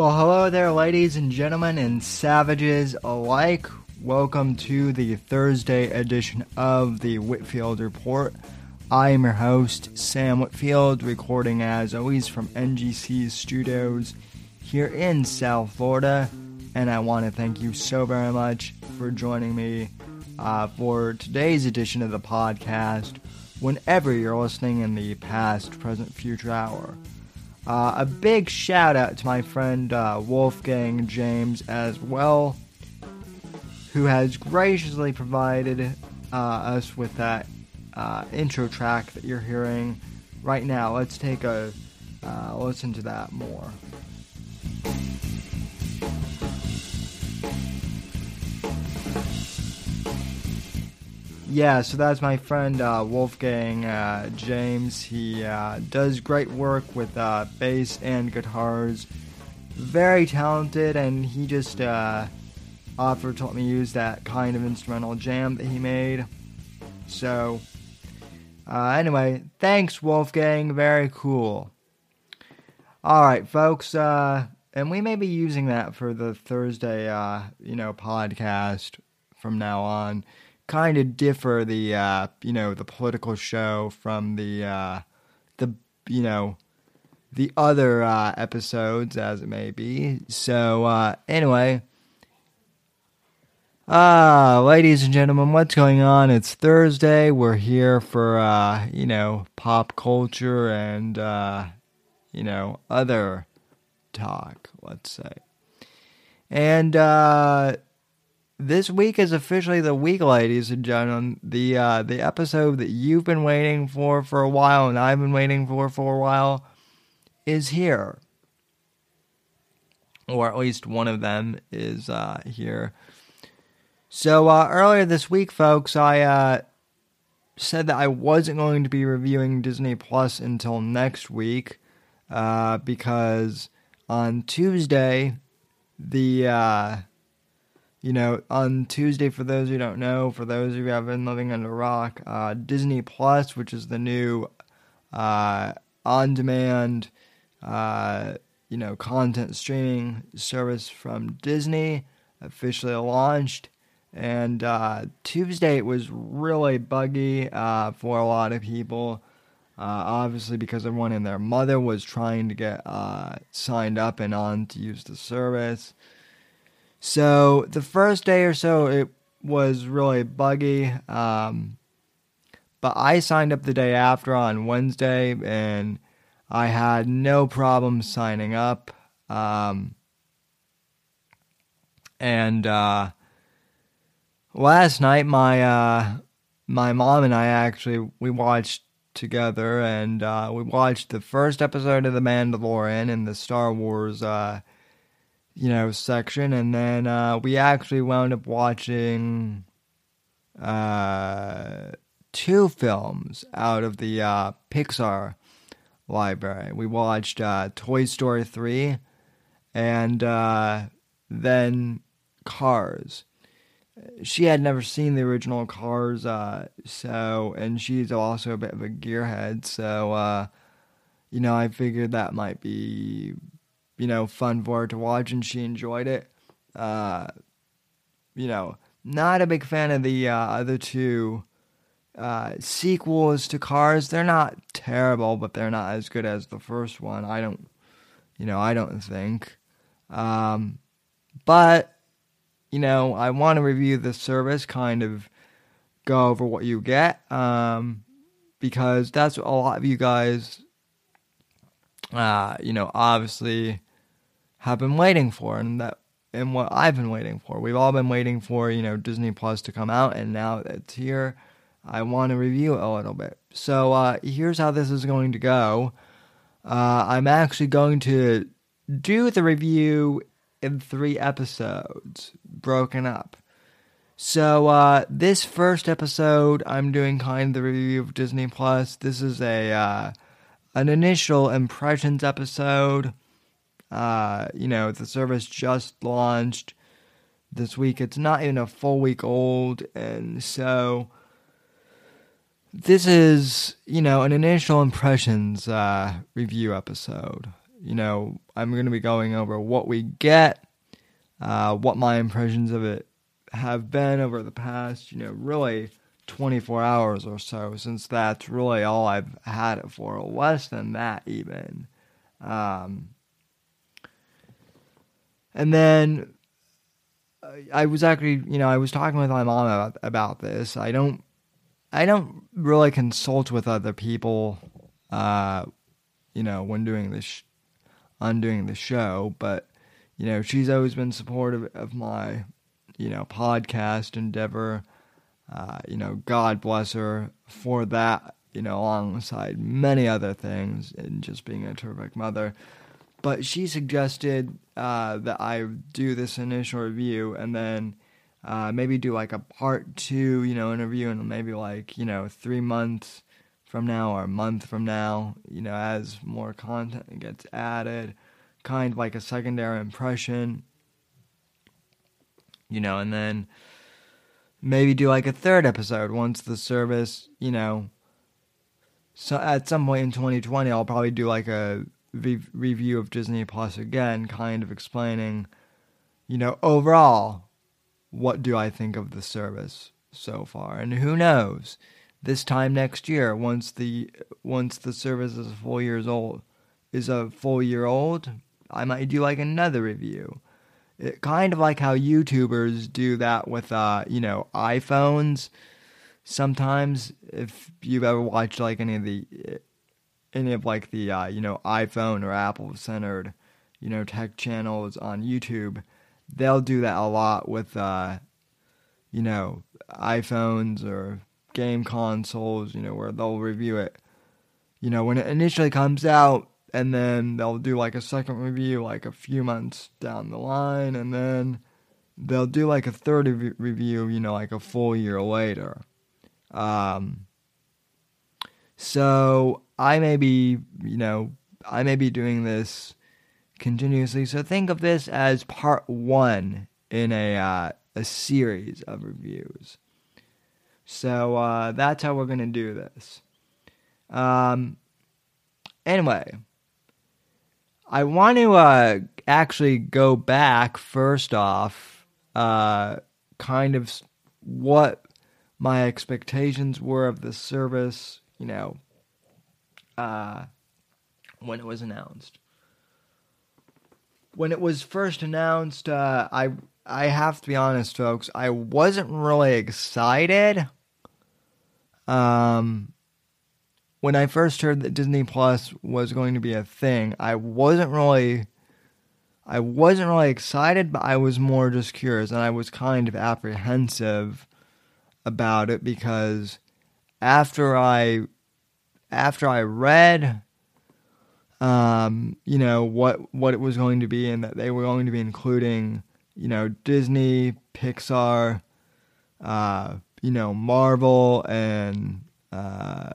Well, hello there, ladies and gentlemen, and savages alike. Welcome to the Thursday edition of the Whitfield Report. I am your host, Sam Whitfield, recording as always from NGC Studios here in South Florida. And I want to thank you so very much for joining me uh, for today's edition of the podcast, whenever you're listening in the past, present, future hour. Uh, a big shout out to my friend uh, Wolfgang James as well, who has graciously provided uh, us with that uh, intro track that you're hearing right now. Let's take a uh, listen to that more. Yeah, so that's my friend uh, Wolfgang uh, James. He uh, does great work with uh, bass and guitars. Very talented, and he just uh, offered to let me use that kind of instrumental jam that he made. So, uh, anyway, thanks, Wolfgang. Very cool. All right, folks, and we may be using that for the Thursday, you know, podcast from now on kind of differ the uh, you know the political show from the uh, the you know the other uh, episodes as it may be. So uh, anyway, uh, ladies and gentlemen, what's going on? It's Thursday. We're here for uh, you know pop culture and uh, you know other talk. Let's say, and uh, this week is officially the week, ladies and gentlemen. The uh, the episode that you've been waiting for for a while, and I've been waiting for for a while, is here, or at least one of them is uh, here. So uh, earlier this week, folks, I uh, said that I wasn't going to be reviewing Disney Plus until next week uh, because on Tuesday the uh, you know, on Tuesday, for those who don't know, for those who have been living under a rock, uh, Disney Plus, which is the new uh, on-demand, uh, you know, content streaming service from Disney, officially launched. And uh, Tuesday it was really buggy uh, for a lot of people. Uh, obviously, because everyone and their mother was trying to get signed up and on to use the service. So the first day or so, it was really buggy. Um, but I signed up the day after on Wednesday, and I had no problem signing up. Um, and uh, last night, my uh, my mom and I actually we watched together, and uh, we watched the first episode of The Mandalorian and the Star Wars uh, you know, section, and then uh, we actually wound up watching uh, two films out of the uh, Pixar library. We watched uh, Toy Story 3 and uh, then Cars. She had never seen the original Cars, uh, so, and she's also a bit of a gearhead, so, you know, I figured that might be you know, fun for her to watch, and she enjoyed it. Uh, you know, not a big fan of the uh, other two uh, sequels to Cars. They're not terrible, but they're not as good as the first one. I don't, you know, I don't think. Um, but you know, I want to review the service, kind of go over what you get, um, because that's a lot of you guys, uh, you know, obviously have been waiting for and that and what I've been waiting for. We've all been waiting for, you know, Disney Plus to come out and now it's here. I want to review it a little bit. So uh, here's how this is going to go. Uh, I'm actually going to do the review in three episodes, broken up. So uh, this first episode, I'm doing kind of the review of Disney Plus. This is a uh, an initial impressions episode. Uh, you know, the service just launched this week. It's not even a full week old, and so this is, you know, an initial impressions uh, review episode. You know, I'm going to be going over what we get, uh, what my impressions of it have been over the past, you know, really 24 hours or so, since that's really all I've had it for, less than that even. Um, and then I was actually, you know, I was talking with my mom about about this. I don't, I don't really consult with other people, uh, you know, when doing this, on doing the show. But you know, she's always been supportive of my, you know, podcast endeavor. Uh, you know, God bless her for that. You know, alongside many other things, and just being a terrific mother. But she suggested uh, that I do this initial review and then uh, maybe do like a part two, you know, interview, and maybe like you know three months from now or a month from now, you know, as more content gets added, kind of like a secondary impression, you know, and then maybe do like a third episode once the service, you know. So at some point in 2020, I'll probably do like a re- review of Disney Plus again, kind of explaining, you know, overall, what do I think of the service so far? And who knows? This time next year, once the once the service is four years old, is a full year old, I might do like another review. It, kind of like how YouTubers do that with uh, you know, iPhones. Sometimes, if you've ever watched like any of the any of like the uh, you know iPhone or Apple centered you know tech channels on YouTube, they'll do that a lot with uh, you know iPhones or game consoles. You know where they'll review it. You know when it initially comes out, and then they'll do like a second review like a few months down the line, and then they'll do like a third review. You know like a full year later. Um, so I may be, you know, I may be doing this continuously. So think of this as part one in a uh, a series of reviews. So uh, that's how we're gonna do this. Um, anyway, I want to uh, actually go back first off, uh, kind of what my expectations were of the service you know, uh, when it was announced. When it was first announced, uh, I I have to be honest, folks, I wasn't really excited. Um, when I first heard that Disney Plus was going to be a thing, I wasn't really I wasn't really excited, but I was more just curious and I was kind of apprehensive about it because after I after I read um, you know what what it was going to be and that they were going to be including you know Disney, Pixar, uh, you know Marvel and uh,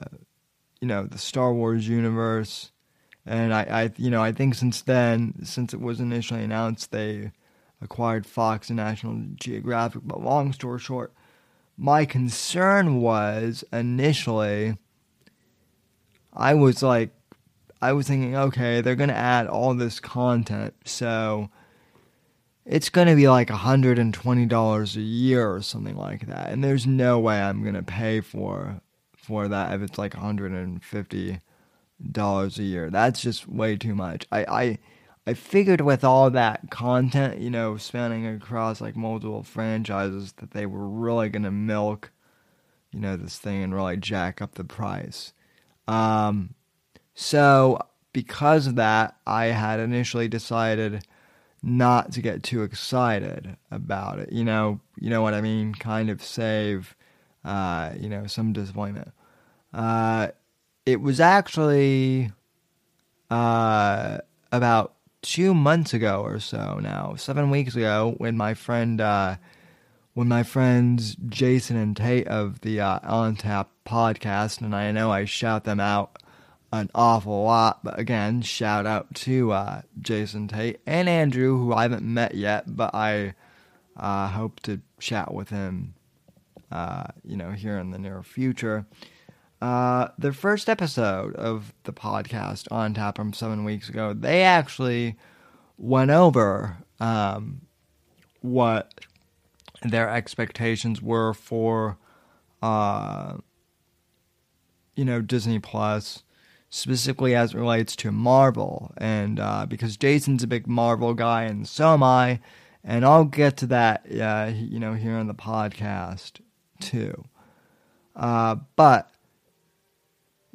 you know the Star Wars universe. And I, I, you know, I think since then, since it was initially announced, they acquired Fox and National Geographic. But long story short, my concern was initially, I was like, I was thinking, okay, they're going to add all this content. So it's going to be like $120 a year or something like that. And there's no way I'm going to pay for for that if it's like $150 a year. That's just way too much. I, I I figured with all that content, you know, spanning across like multiple franchises, that they were really gonna milk, you know, this thing and really jack up the price. Um, so because of that, I had initially decided not to get too excited about it. You know, you know what I mean. Kind of save, uh, you know, some disappointment. Uh, it was actually uh, about two months ago or so now, seven weeks ago, when my friend, uh, when my friends Jason and Tate of the uh, On Tap podcast, and I know I shout them out an awful lot, but again, shout out to uh, Jason Tate and Andrew, who I haven't met yet, but I uh, hope to chat with him, uh, you know, here in the near future. Uh, the first episode of the podcast on tap from seven weeks ago, they actually went over um, what their expectations were for, uh, you know, Disney Plus, specifically as it relates to Marvel. And uh, because Jason's a big Marvel guy, and so am I, and I'll get to that, uh, you know, here on the podcast too. Uh, but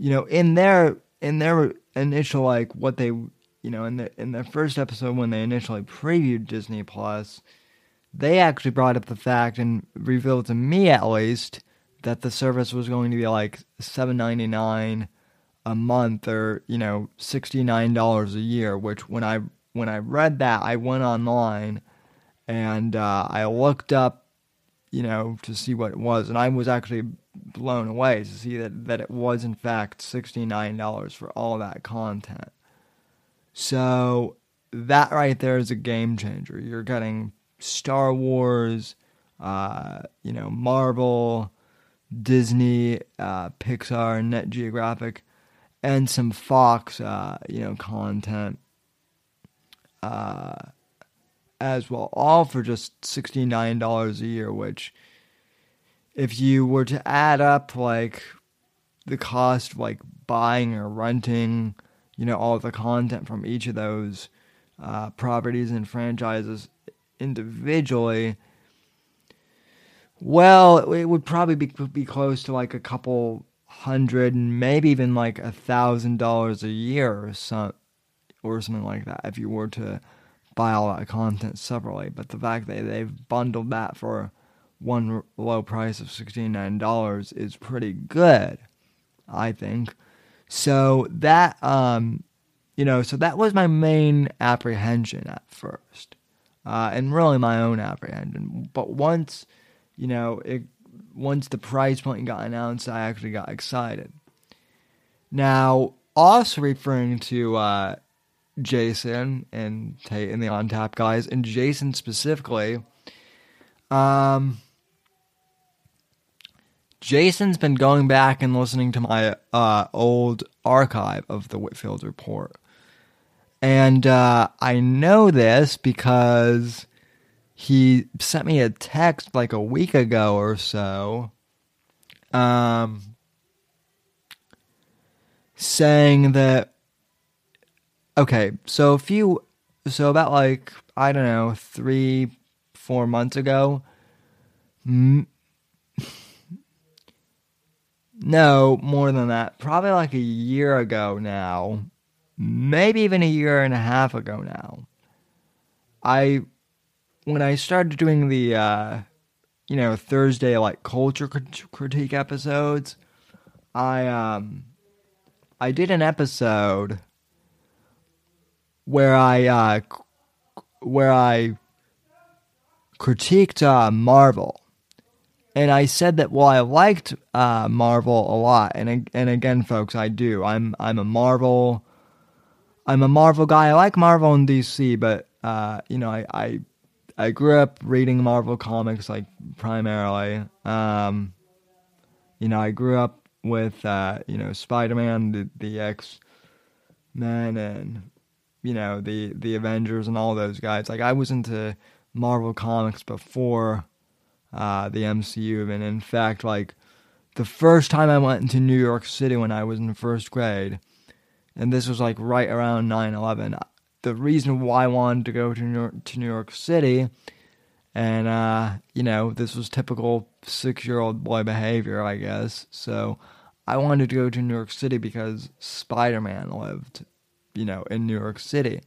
you know, in their in their initial like what they you know in the in their first episode when they initially previewed Disney Plus, they actually brought up the fact and revealed to me at least that the service was going to be like seven ninety nine a month or you know sixty nine dollars a year. Which when I when I read that, I went online and uh, I looked up you know to see what it was, and I was actually blown away to see that, that it was in fact $69 for all that content. So that right there is a game changer. You're getting Star Wars, uh, you know, Marvel, Disney, uh, Pixar, Net Geographic, and some Fox, uh, you know, content uh, as well, all for just $69 a year, which if you were to add up like the cost of like buying or renting, you know, all the content from each of those uh, properties and franchises individually, well, it would probably be be close to like a couple hundred, maybe even like a thousand dollars a year or some or something like that if you were to buy all that content separately. But the fact that they've bundled that for one low price of $69 is pretty good, I think. So that, um, you know, so that was my main apprehension at first, uh, and really my own apprehension. But once, you know, it, once the price point got announced, I actually got excited. Now, also referring to uh, Jason and Tate and the On Tap guys, and Jason specifically, um, Jason's been going back and listening to my uh, old archive of the Whitfield Report. And uh, I know this because he sent me a text like a week ago or so um, saying that, okay, so a few, so about like, I don't know, three, four months ago, m- no, more than that. Probably like a year ago now. Maybe even a year and a half ago now. I when I started doing the uh you know, Thursday like culture critique episodes, I um I did an episode where I uh where I critiqued uh, Marvel and I said that while I liked uh, Marvel a lot, and and again, folks, I do. I'm I'm a Marvel, I'm a Marvel guy. I like Marvel and DC, but uh, you know, I, I I grew up reading Marvel comics like primarily. Um, you know, I grew up with uh, you know Spider Man, the, the X Men, and you know the the Avengers and all those guys. Like I was into Marvel comics before uh, the MCU. And in fact, like the first time I went into New York City when I was in first grade, and this was like right around 9 11, the reason why I wanted to go to New York, to New York City, and, uh, you know, this was typical six year old boy behavior, I guess. So I wanted to go to New York City because Spider Man lived, you know, in New York City.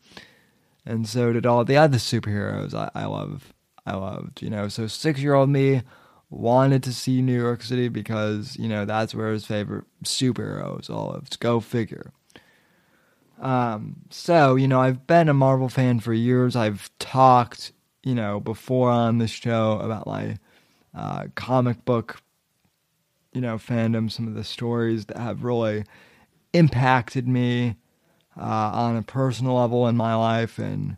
And so did all the other superheroes I, I love I loved, you know. So six year old me wanted to see New York City because, you know, that's where his favorite superheroes all lived. Go figure. Um, so, you know, I've been a Marvel fan for years. I've talked, you know, before on this show about my uh, comic book, you know, fandom, some of the stories that have really impacted me uh, on a personal level in my life and,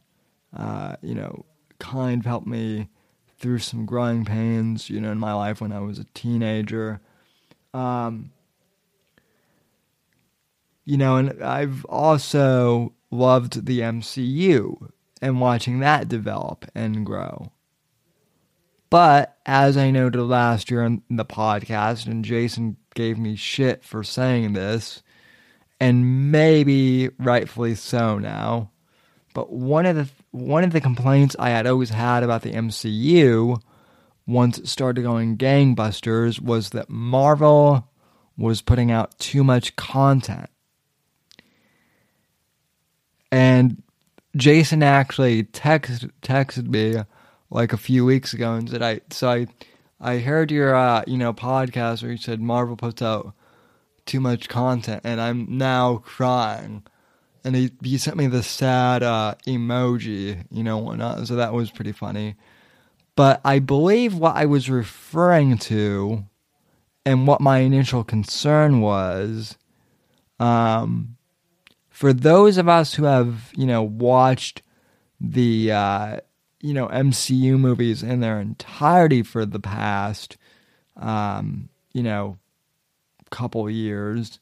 uh, you know, kind of helped me through some growing pains, you know, in my life when I was a teenager. Um, you know, and I've also loved the MCU and watching that develop and grow. But as I noted last year in the podcast, and Jason gave me shit for saying this, and maybe rightfully so now. But one of the one of the complaints I had always had about the MCU once it started going gangbusters was that Marvel was putting out too much content. And Jason actually text, texted me like a few weeks ago and said I so I I heard your uh, you know podcast where you said Marvel puts out too much content and I'm now crying. And he, he sent me the sad uh, emoji, you know, whatnot. So that was pretty funny. But I believe what I was referring to and what my initial concern was um, for those of us who have, you know, watched the, uh, you know, MCU movies in their entirety for the past, um, you know, couple years.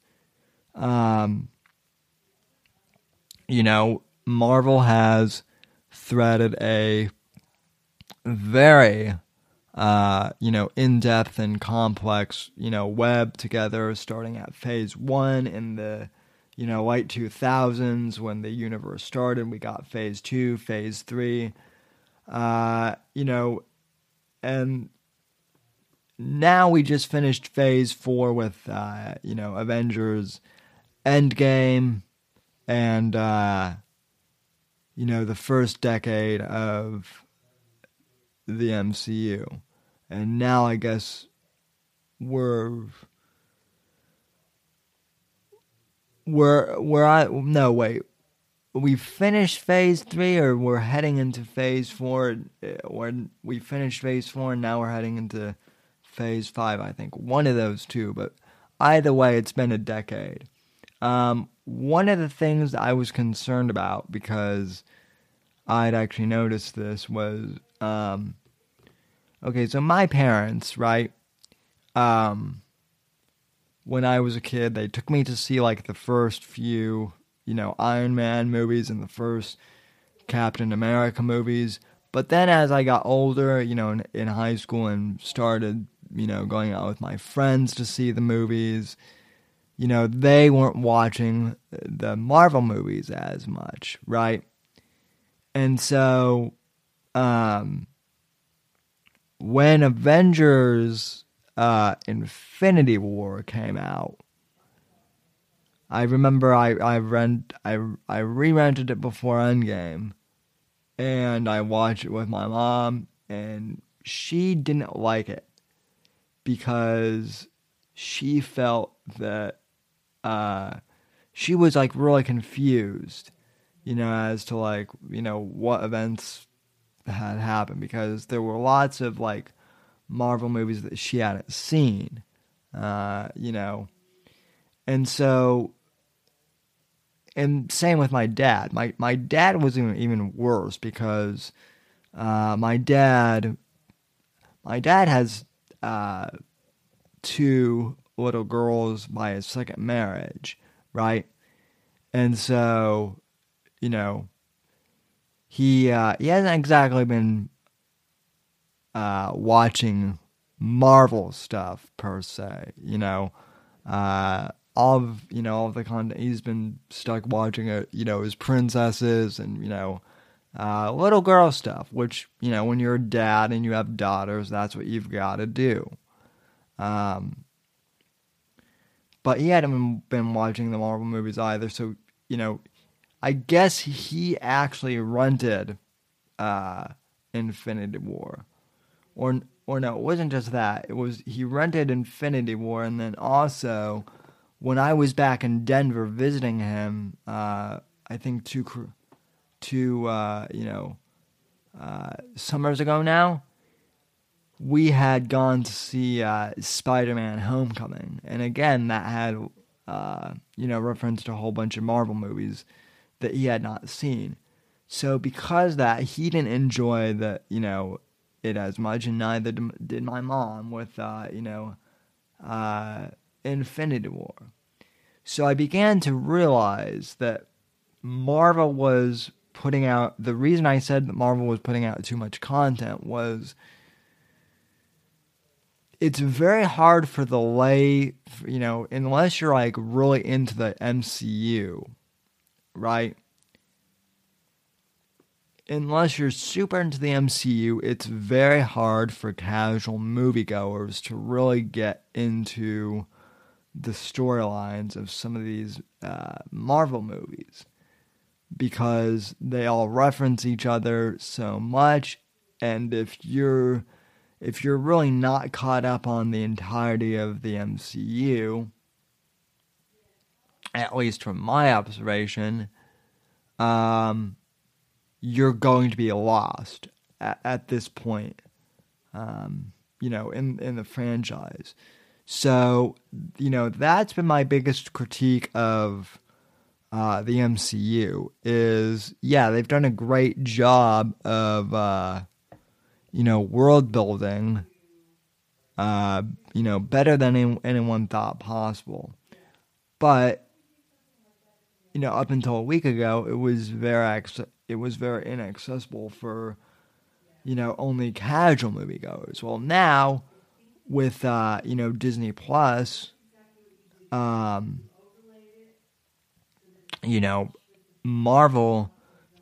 Um, you know, Marvel has threaded a very, uh, you know, in depth and complex, you know, web together, starting at phase one in the, you know, late 2000s when the universe started. We got phase two, phase three, uh, you know, and now we just finished phase four with uh, you know Avengers Endgame and uh, you know the first decade of the MCU. And now I guess we're we're we're I no wait we finished phase three or we're heading into phase four or we finished phase four and now we're heading into Phase 5, I think. One of those two, but either way, it's been a decade. Um, one of the things I was concerned about because I'd actually noticed this was um, okay, so my parents, right? Um, when I was a kid, they took me to see like the first few, you know, Iron Man movies and the first Captain America movies. But then as I got older, you know, in, in high school and started you know, going out with my friends to see the movies. You know, they weren't watching the Marvel movies as much, right? And so, um, when Avengers uh, Infinity War came out, I remember I I rent I I re-rented it before Endgame, and I watched it with my mom, and she didn't like it because she felt that uh, she was like really confused, you know, as to like, you know, what events had happened because there were lots of like Marvel movies that she hadn't seen, uh, you know. And so, and same with my dad. My my dad was even, even worse because uh, my dad, my dad has uh, two little girls by his second marriage, right? And so, you know, he uh, he hasn't exactly been uh, watching Marvel stuff per se, you know. Uh, all of you know all the content he's been stuck watching it, you know, his princesses and you know uh, little girl stuff, which, you know, when you're a dad and you have daughters, that's what you've got to do. Um, but he hadn't been watching the Marvel movies either, so, you know, I guess he actually rented uh, Infinity War. Or, or no, it wasn't just that. It was he rented Infinity War, and then also when I was back in Denver visiting him, uh, I think two two uh, you know uh, summers ago now, we had gone to see uh, Spider-Man: Homecoming, and again that had uh, you know referenced a whole bunch of Marvel movies that he had not seen. So because that he didn't enjoy the you know it as much, and neither did my mom with uh, you know uh, Infinity War. So I began to realize that Marvel was putting out the reason I said that Marvel was putting out too much content was it's very hard for the lay, you know, unless you're like really into the MCU, right? Unless you're super into the MCU, it's very hard for casual moviegoers to really get into the storylines of some of these uh, Marvel movies because they all reference each other so much and if you're if you're really not caught up on the entirety of the MCU at least from my observation um, you're going to be lost at, at this point um, you know in in the franchise. So you know that's been my biggest critique of uh, the MCU is yeah they've done a great job of uh, you know world building uh, you know better than any, anyone thought possible. But you know up until a week ago it was very it was very inaccessible for you know only casual moviegoers. Well now with uh, you know Disney Plus um, you know, Marvel,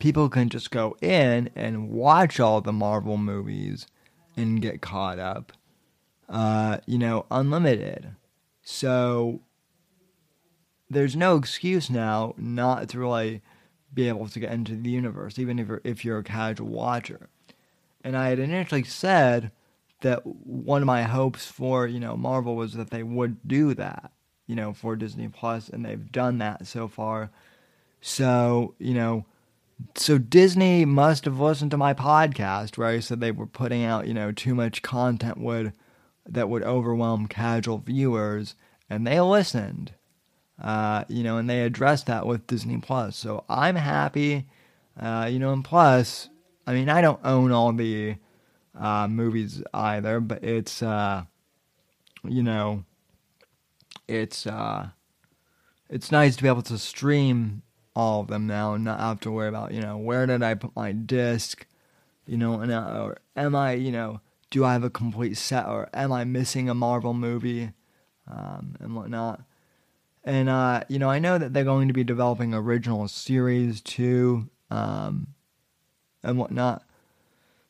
people can just go in and watch all the Marvel movies and get caught up, uh, you know, unlimited. So there's no excuse now not to really be able to get into the universe, even if you're, if you're a casual watcher. And I had initially said that one of my hopes for you know Marvel was that they would do that, you know, for Disney Plus, and they've done that so far so, you know, so Disney must have listened to my podcast where I said they were putting out, you know, too much content would that would overwhelm casual viewers, and they listened. Uh, you know, and they addressed that with Disney Plus. So I'm happy. Uh, you know, and plus, I mean, I don't own all the uh, movies either, but it's, uh, you know, it's uh, it's nice to be able to stream all of them now and not have to worry about, you know, where did I put my disc, you know, and uh, or am I, you know, do I have a complete set or am I missing a Marvel movie um, and whatnot. And, uh, you know, I know that they're going to be developing original series too um, and whatnot.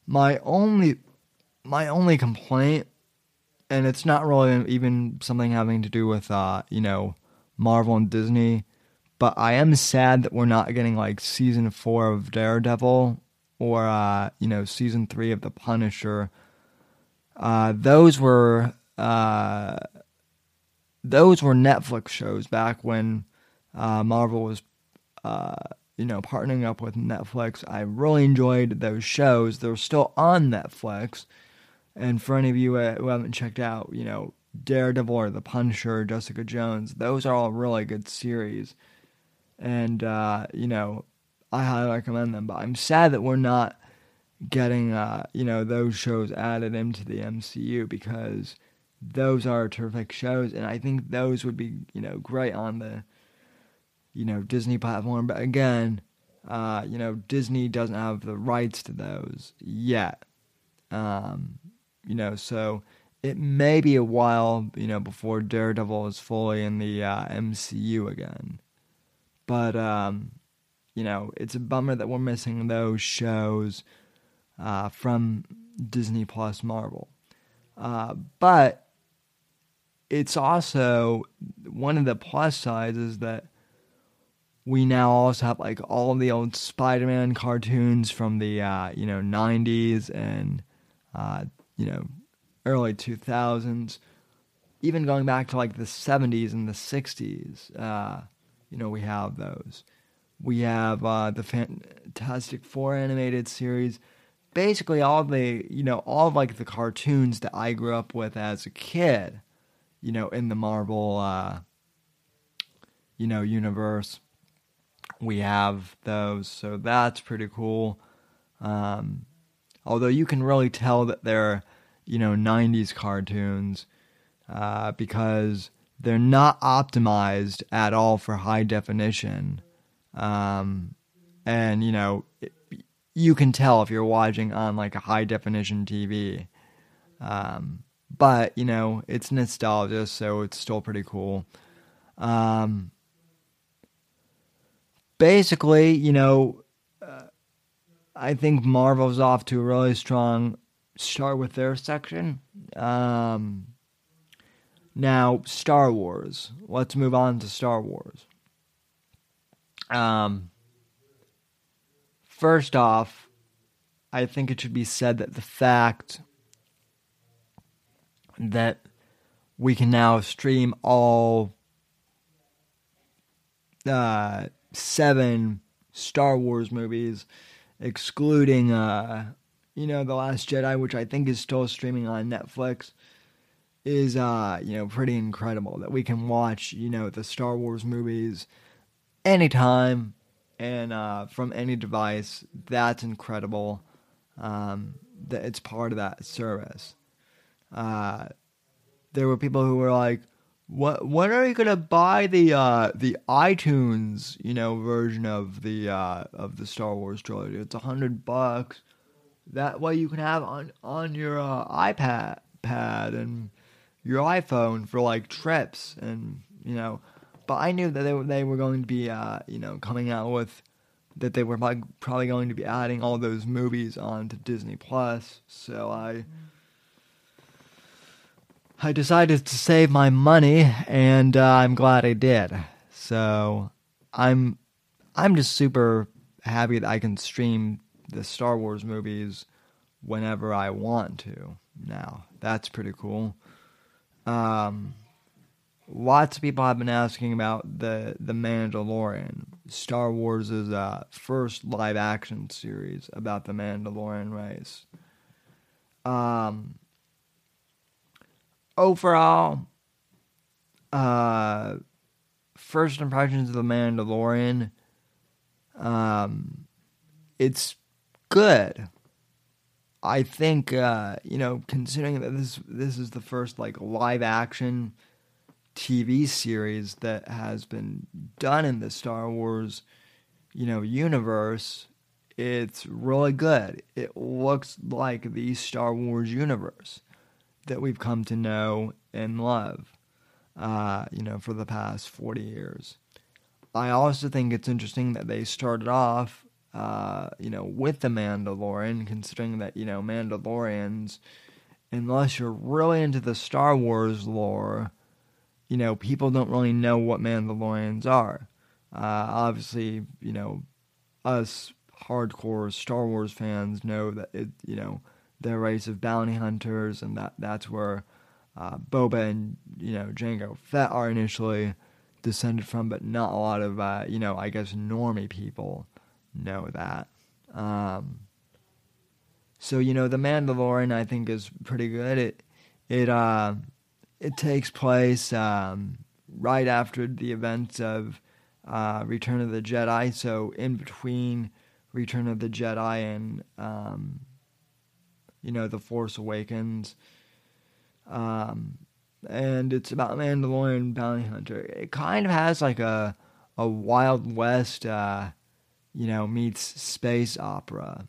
My only, my only complaint, and it's not really even something having to do with, uh, you know, Marvel and Disney, but I am sad that we're not getting like season four of Daredevil or uh, you know season three of The Punisher. Uh, those were uh, those were Netflix shows back when uh, Marvel was uh, you know partnering up with Netflix. I really enjoyed those shows. They're still on Netflix. And for any of you who haven't checked out, you know, Daredevil or The Punisher, Jessica Jones, those are all really good series and uh, you know, I highly recommend them. But I'm sad that we're not getting uh, you know those shows added into the MCU because those are terrific shows, and I think those would be you know great on the you know Disney platform. But again, uh, you know Disney doesn't have the rights to those yet. Um, you know, so it may be a while, you know, before Daredevil is fully in the uh, MCU again. But um, you know, it's a bummer that we're missing those shows uh, from Disney Plus Marvel. Uh, but it's also one of the plus sides is that we now also have like all the old Spider-Man cartoons from the uh, you know 90s and uh, you know early 2000s, even going back to like the 70s and the 60s. Uh, you know, we have those. We have uh, the Fantastic Four animated series. Basically, all the you know all of, like the cartoons that I grew up with as a kid, you know, in the Marvel, uh, you know, universe. We have those, so that's pretty cool. Um, although you can really tell that they're, you know, '90s cartoons uh, because they're not optimized at all for high definition. Um, and, you know, it, you can tell if you're watching on like a high definition TV. Um, but, you know, it's nostalgia, so it's still pretty cool. Um, basically, you know, uh, I think Marvel's off to a really strong start with their section. Um, now, Star Wars. Let's move on to Star Wars. Um, first off, I think it should be said that the fact that we can now stream all uh, seven Star Wars movies, excluding, uh, you know, The Last Jedi, which I think is still streaming on Netflix is uh you know pretty incredible that we can watch you know the Star Wars movies anytime and uh, from any device. That's incredible. Um, that it's part of that service. Uh, there were people who were like, "What? When are you gonna buy the uh, the iTunes you know version of the uh, of the Star Wars trilogy? It's a hundred bucks. That way you can have on on your uh, iPad pad and." Your iPhone for like trips and you know. But I knew that they were, they were going to be uh, you know coming out with that they were probably going to be adding all those movies onto Disney Plus. So I I decided to save my money, and uh, I'm glad I did. So I'm I'm just super happy that I can stream the Star Wars movies whenever I want to. Now that's pretty cool. Um, lots of people have been asking about the the Mandalorian, Star Wars' uh, first live action series about the Mandalorian race. Um, overall, uh, first impressions of the Mandalorian, um, it's good. I think uh, you know, considering that this this is the first like live action TV series that has been done in the Star Wars, you know, universe, it's really good. It looks like the Star Wars universe that we've come to know and love, uh, you know, for the past 40 years. I also think it's interesting that they started off uh, you know, with the Mandalorian, considering that, you know, Mandalorians, unless you're really into the Star Wars lore, you know, people don't really know what Mandalorians are. Uh, obviously, you know, us hardcore Star Wars fans know that it, you know, they're a race of bounty hunters, and that that's where uh, Boba and you know Jango Fett are initially descended from, but not a lot of uh, you know I guess normie people know that. Um, so you know, the Mandalorian I think is pretty good. It it uh, it takes place um, right after the events of uh, Return of the Jedi. So in between Return of the Jedi and um, you know the Force Awakens. Um, and it's about Mandalorian bounty hunter. It kind of has like a a Wild West uh, you know, meets space opera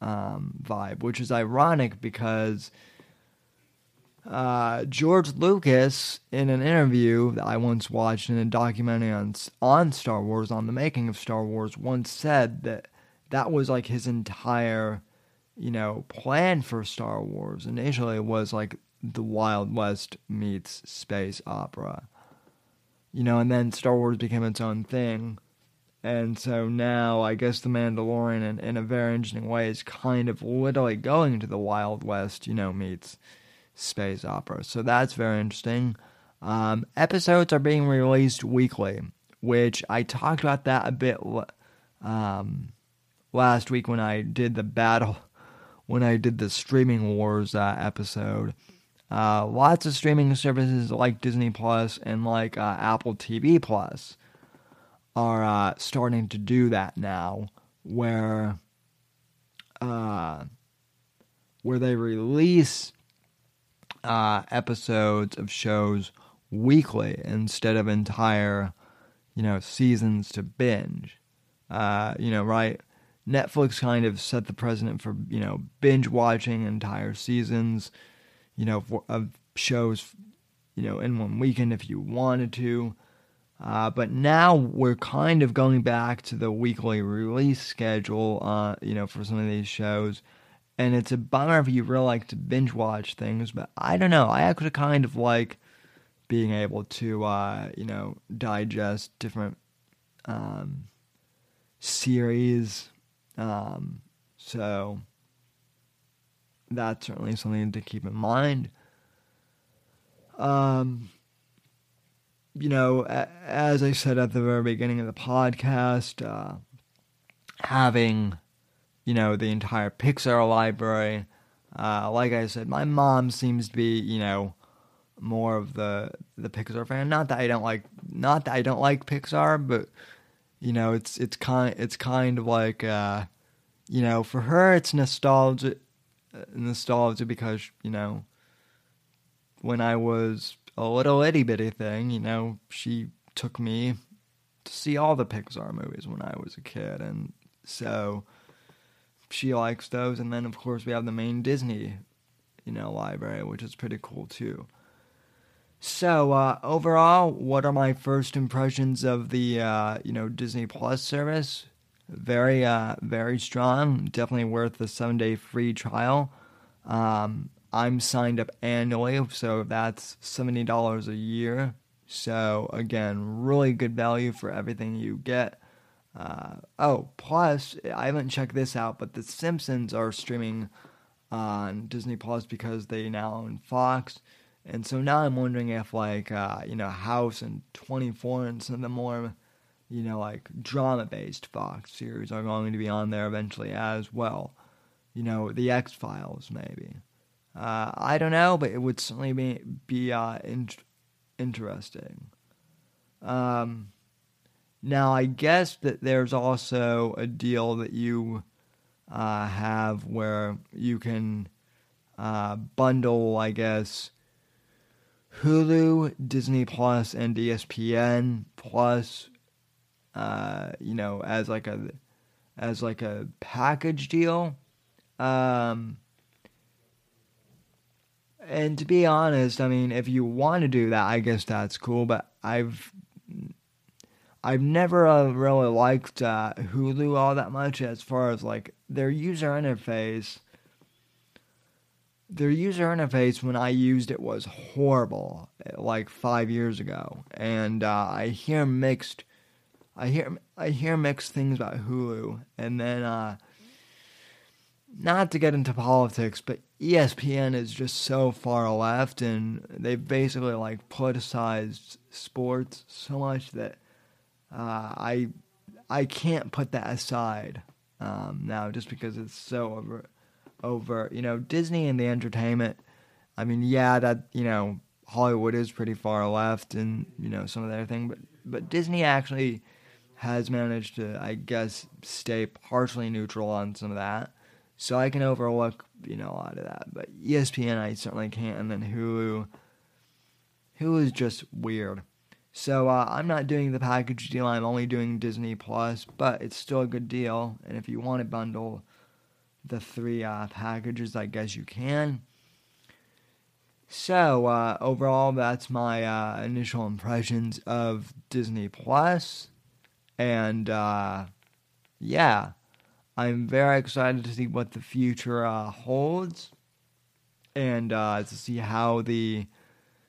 um, vibe, which is ironic because uh, George Lucas, in an interview that I once watched in a documentary on on Star Wars, on the making of Star Wars, once said that that was like his entire, you know, plan for Star Wars. Initially, it was like the Wild West meets space opera, you know, and then Star Wars became its own thing and so now I guess the Mandalorian, in, in a very interesting way, is kind of literally going to the Wild West, you know, meets space opera. So that's very interesting. Um, episodes are being released weekly, which I talked about that a bit um, last week when I did the battle, when I did the streaming wars uh, episode. Uh, lots of streaming services like Disney Plus and like uh, Apple TV Plus are uh, starting to do that now, where uh, where they release uh, episodes of shows weekly instead of entire, you know, seasons to binge. Uh, you know, right? Netflix kind of set the precedent for you know binge watching entire seasons, you know, for, of shows, you know, in one weekend if you wanted to. Uh, but now we're kind of going back to the weekly release schedule, uh, you know, for some of these shows. And it's a bummer if you really like to binge watch things, but I don't know. I actually kind of like being able to, uh, you know, digest different um, series. Um, so that's certainly something to keep in mind. Um, you know, as I said at the very beginning of the podcast, uh, having, you know, the entire Pixar library, uh, like I said, my mom seems to be, you know, more of the the Pixar fan. Not that I don't like, not that I don't like Pixar, but you know, it's it's kind it's kind of like, uh, you know, for her it's nostalgia, nostalgia because you know, when I was a little itty bitty thing, you know, she took me to see all the Pixar movies when I was a kid, and so she likes those. And then, of course, we have the main Disney, you know, library, which is pretty cool too. So uh, overall, what are my first impressions of the uh, you know Disney Plus service? Very uh, very strong. Definitely worth the seven day free trial. Um, I'm signed up annually, so that's seventy dollars a year. So again, really good value for everything you get. Uh, oh, plus I haven't checked this out, but The Simpsons are streaming on Disney Plus because they now own Fox, and so now I'm wondering if like uh, you know House and 24 and some of the more you know like drama based Fox series are going to be on there eventually as well. You know the X Files maybe. Uh, I don't know, but it would certainly be be uh, in- interesting. Um, now, I guess that there's also a deal that you uh, have where you can uh, bundle, I guess, Hulu, Disney Plus, and ESPN Plus. Uh, you know, as like a as like a package deal. Um, and to be honest, I mean, if you want to do that, I guess that's cool. But I've I've never uh, really liked uh, Hulu all that much as far as like their user interface. Their user interface when I used it was horrible, like five years ago, and uh, I hear mixed. I hear I hear mixed things about Hulu, and then uh, not to get into politics, but ESPN is just so far left, and they've basically like politicized sports so much that uh, I I can't put that aside um, now, just because it's so over over. You know, Disney and the entertainment. I mean, yeah, that you know Hollywood is pretty far left, and you know some of their thing, but but Disney actually has managed to, I guess, stay partially neutral on some of that so I can overlook, you know, a lot of that. But ESPN, I certainly can't. And then Hulu, Hulu is just weird. So uh, I'm not doing the package deal. I'm only doing Disney Plus, but it's still a good deal. And if you want to bundle the three uh, packages, I guess you can. So uh, overall, that's my uh, initial impressions of Disney Plus, and uh, yeah. I'm very excited to see what the future uh, holds and uh, to see how the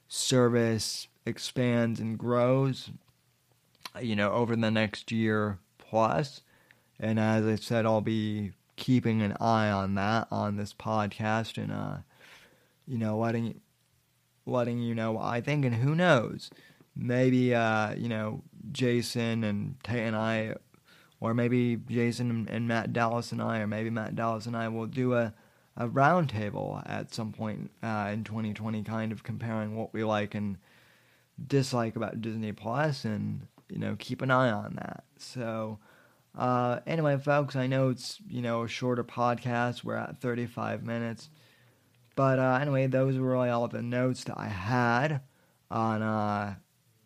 service expands and grows, you know, over the next year plus. And as I said, I'll be keeping an eye on that on this podcast and, uh, you know, letting letting you know what I think. And who knows, maybe, uh, you know, Jason and and I or maybe Jason and Matt Dallas and I, or maybe Matt Dallas and I will do a a roundtable at some point uh, in 2020, kind of comparing what we like and dislike about Disney Plus, and you know keep an eye on that. So. Uh, anyway, folks, I know it's you know a shorter podcast. We're at 35 minutes, but uh, anyway, those were really all the notes that I had on uh,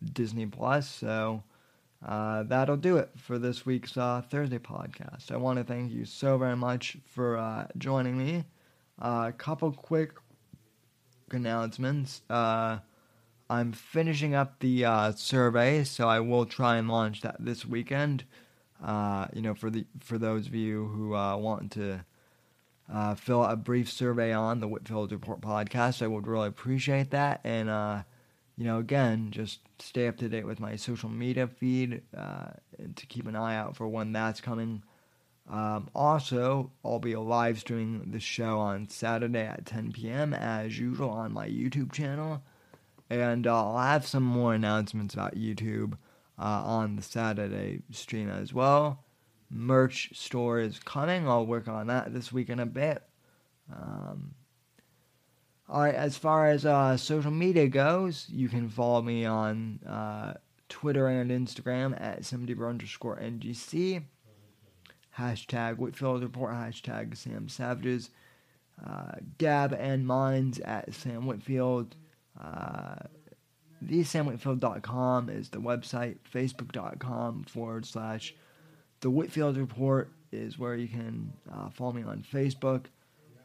Disney Plus. So uh, that'll do it for this week's uh, Thursday podcast. I want to thank you so very much for uh, joining me. Uh, a couple quick announcements. Uh, I'm finishing up the uh, survey, so I will try and launch that this weekend. you know, for the for those of you who want to fill out a brief survey on the Whitfield Report podcast, I would really appreciate that. And you know, again, just stay up to date with my social media feed uh, to keep an eye out for when that's coming. Um, also, I'll be live streaming the show on Saturday at 10 p.m. as usual on my YouTube channel. And uh, I'll have some more announcements about YouTube uh, on the Saturday stream as well. Merch store is coming. I'll work on that this week in a bit. Um, all right, as far as uh, social media goes, you can follow me on uh, Twitter and Instagram at SamDeeper underscore NGC. Hashtag Whitfield Report, hashtag Sam Savages. Uh, Gab and Minds at Sam Whitfield. Uh, TheSamWhitfield.com is the website. Facebook.com forward slash The Whitfield Report is where you can uh, follow me on Facebook.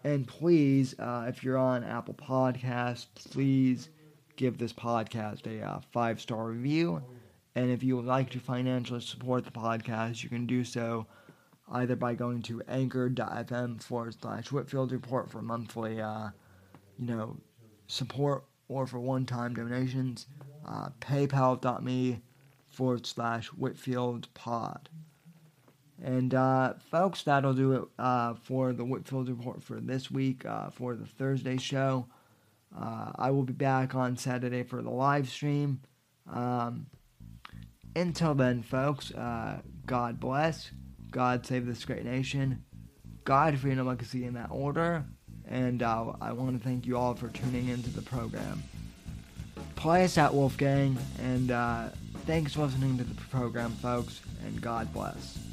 And please, uh, if you're on Apple Podcasts, please give this podcast a uh, five star review. And if you would like to financially support the podcast, you can do so either by going to anchor.fm forward slash Whitfield Report for monthly, uh, you know, support or for one time donations. Uh, PayPal.me forward slash Whitfield Pod. And uh, folks, that'll do it uh, for the Whitfield Report for this week uh, for the Thursday show. Uh, I will be back on Saturday for the live stream. Um, until then, folks, uh, God bless. God save this great nation. God, freedom, legacy in that order. And uh, I want to thank you all for tuning into the program. Play us out, Wolfgang. And thanks for listening to the program, folks. And God bless.